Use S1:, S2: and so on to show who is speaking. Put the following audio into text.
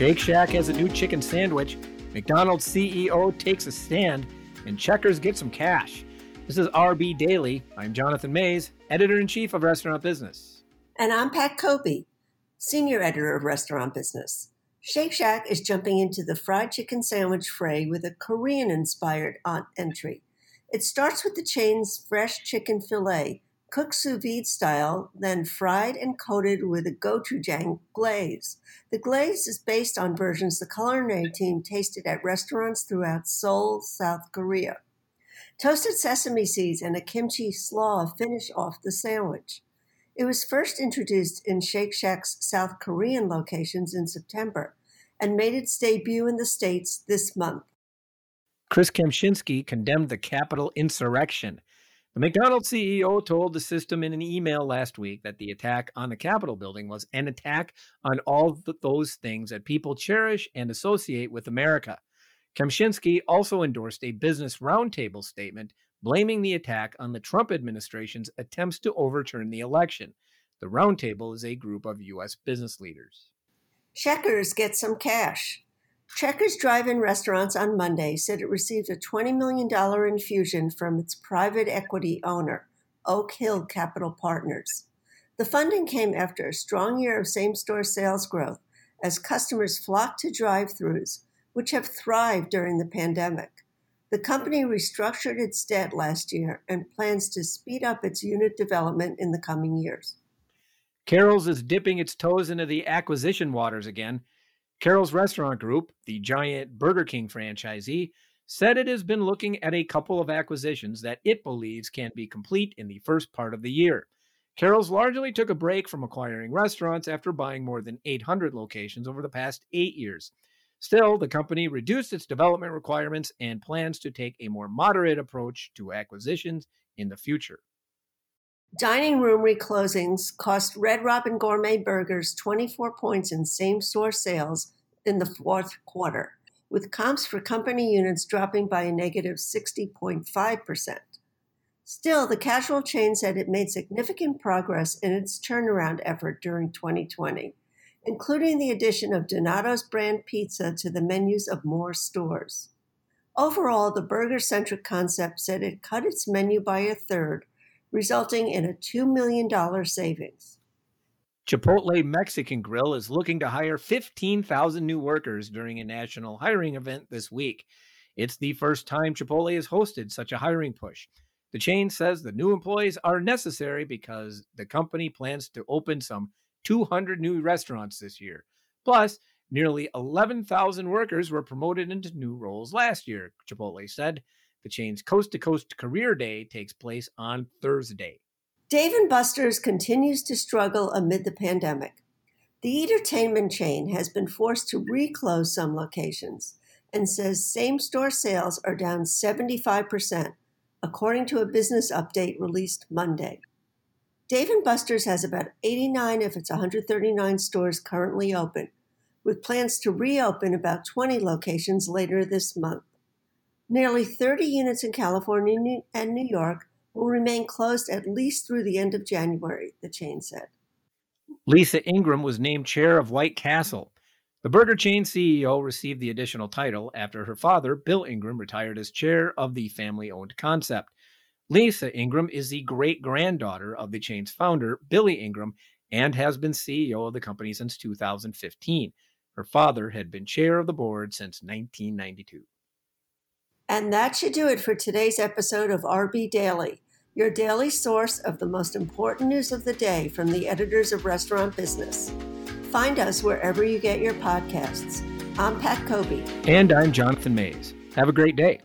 S1: Shake Shack has a new chicken sandwich. McDonald's CEO takes a stand, and Checkers get some cash. This is RB Daily. I'm Jonathan Maze, editor in chief of Restaurant Business.
S2: And I'm Pat Cobe, senior editor of Restaurant Business. Shake Shack is jumping into the fried chicken sandwich fray with a Korean inspired entry. It starts with the chain's fresh chicken filet, cooked sous vide style, then fried and coated with a gochujang glaze. The glaze is based on versions the culinary team tasted at restaurants throughout Seoul, South Korea. Toasted sesame seeds and a kimchi slaw finish off the sandwich. It was first introduced in Shake Shack's South Korean locations in September and made its debut in the States this month.
S1: Chris Kempczinski condemned the Capitol insurrection. The McDonald's CEO told the system in an email last week that the attack on the Capitol building was an attack on all those things that people cherish and associate with America. Kempczinski also endorsed a business roundtable statement blaming the attack on the Trump administration's attempts to overturn the election. The roundtable is a group of U.S. business leaders.
S2: Checkers get some cash. Checkers Drive In Restaurants on Monday said it received a $20 million infusion from its private equity owner, Oak Hill Capital Partners. The funding came after a strong year of same store sales growth as customers flocked to drive throughs, which have thrived during the pandemic. The company restructured its debt last year and plans to speed up its unit development in the coming years.
S1: Carrols is dipping its toes into the acquisition waters again Carrols Restaurant Group, the giant Burger King franchisee, said it has been looking at a couple of acquisitions that it believes can be complete in the first part of the year. Carrols largely took a break from acquiring restaurants after buying more than 800 locations over the past eight years. Still, the company reduced its development requirements and plans to take a more moderate approach to acquisitions in the future.
S2: Dining room reclosings cost Red Robin Gourmet Burgers 24 points in same store sales in the fourth quarter, with comps for company units dropping by a negative 60.5%. Still, the casual chain said it made significant progress in its turnaround effort during 2020, including the addition of Donato's brand pizza to the menus of more stores. Overall, the burger centric concept said it cut its menu by a third resulting in a $2 million savings.
S1: Chipotle Mexican Grill is looking to hire 15,000 new workers during a national hiring event this week. It's the first time Chipotle has hosted such a hiring push. The chain says the new employees are necessary because the company plans to open some 200 new restaurants this year. Plus, nearly 11,000 workers were promoted into new roles last year, Chipotle said. The chain's Coast to Coast Career Day takes place on Thursday.
S2: Dave and Buster's continues to struggle amid the pandemic. The entertainment chain has been forced to reclose some locations and says same store sales are down 75%, according to a business update released Monday. Dave Buster's has about 89 of its 139 stores currently open, with plans to reopen about 20 locations later this month. Nearly 30 units in California and New York will remain closed at least through the end of January, the chain said.
S1: Lisa Ingram was named chair of White Castle. The burger chain CEO received the additional title after her father, Bill Ingram, retired as chair of the family owned concept. Lisa Ingram is the great granddaughter of the chain's founder, Billy Ingram, and has been CEO of the company since 2015. Her father had been chair of the board since 1992.
S2: And that should do it for today's episode of RB Daily, your daily source of the most important news of the day from the editors of Restaurant Business. Find us wherever you get your podcasts. I'm Pat Cobe.
S1: And I'm Jonathan Maze. Have a great day.